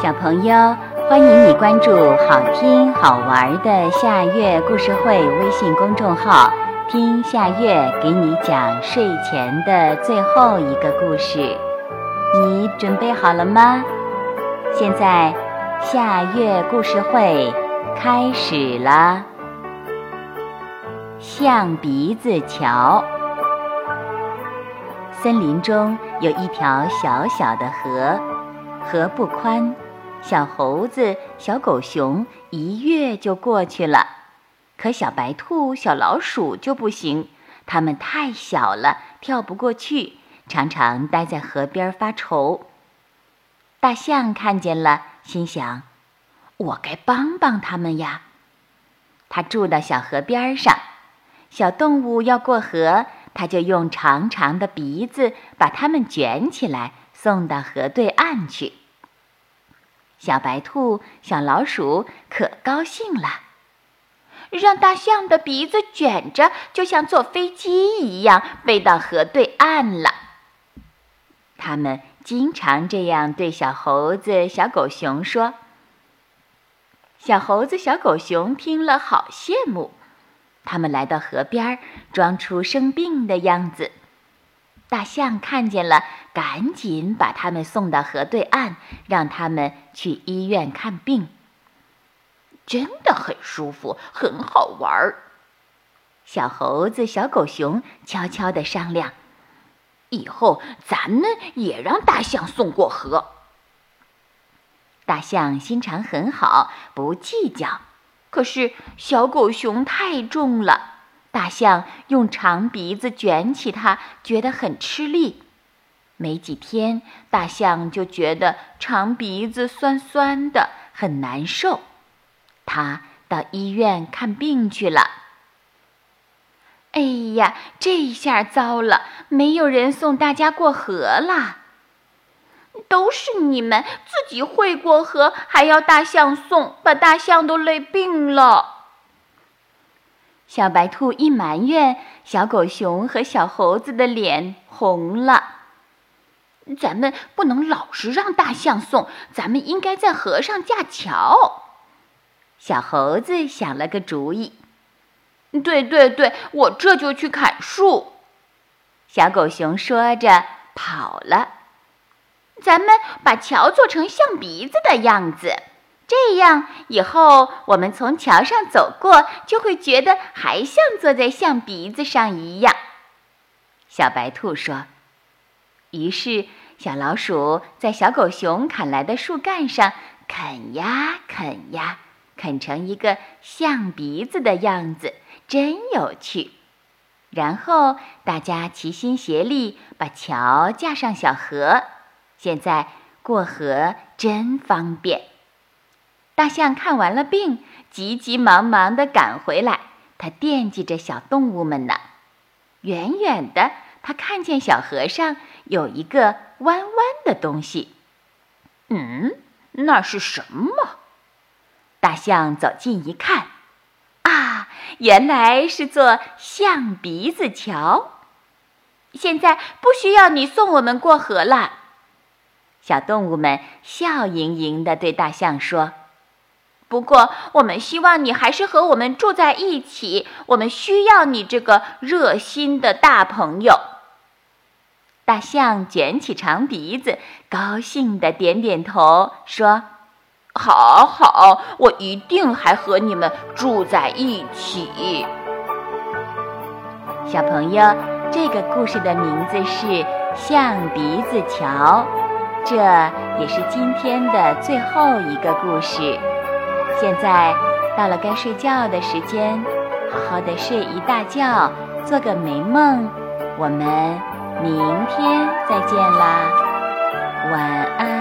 小朋友，欢迎你关注好听好玩的夏月故事会微信公众号，听夏月给你讲睡前的最后一个故事。你准备好了吗？现在夏月故事会开始了。象鼻子桥。森林中有一条小小的河，河不宽。小猴子、小狗熊一跃就过去了，可小白兔、小老鼠就不行，它们太小了，跳不过去，常常待在河边发愁。大象看见了，心想：“我该帮帮他们呀！”它住到小河边上，小动物要过河，它就用长长的鼻子把它们卷起来，送到河对岸去。小白兔、小老鼠可高兴了，让大象的鼻子卷着，就像坐飞机一样飞到河对岸了。他们经常这样对小猴子、小狗熊说。小猴子、小狗熊听了好羡慕，他们来到河边，装出生病的样子。大象看见了，赶紧把他们送到河对岸，让他们去医院看病。真的很舒服，很好玩儿。小猴子、小狗熊悄悄地商量：以后咱们也让大象送过河。大象心肠很好，不计较。可是小狗熊太重了。大象用长鼻子卷起它，觉得很吃力。没几天，大象就觉得长鼻子酸酸的，很难受。它到医院看病去了。哎呀，这下糟了，没有人送大家过河了。都是你们自己会过河，还要大象送，把大象都累病了。小白兔一埋怨，小狗熊和小猴子的脸红了。咱们不能老是让大象送，咱们应该在河上架桥。小猴子想了个主意：“对对对，我这就去砍树。”小狗熊说着跑了。咱们把桥做成象鼻子的样子。这样以后，我们从桥上走过，就会觉得还像坐在象鼻子上一样。小白兔说。于是，小老鼠在小狗熊砍来的树干上啃呀啃呀，啃成一个象鼻子的样子，真有趣。然后，大家齐心协力把桥架上小河，现在过河真方便。大象看完了病，急急忙忙地赶回来。它惦记着小动物们呢。远远的，它看见小河上有一个弯弯的东西。嗯，那是什么？大象走近一看，啊，原来是座象鼻子桥。现在不需要你送我们过河了。小动物们笑盈盈地对大象说。不过，我们希望你还是和我们住在一起。我们需要你这个热心的大朋友。大象卷起长鼻子，高兴地点点头，说：“好好，我一定还和你们住在一起。”小朋友，这个故事的名字是《象鼻子桥》，这也是今天的最后一个故事。现在到了该睡觉的时间好好的睡一大觉做个美梦。我们明天再见啦。晚安。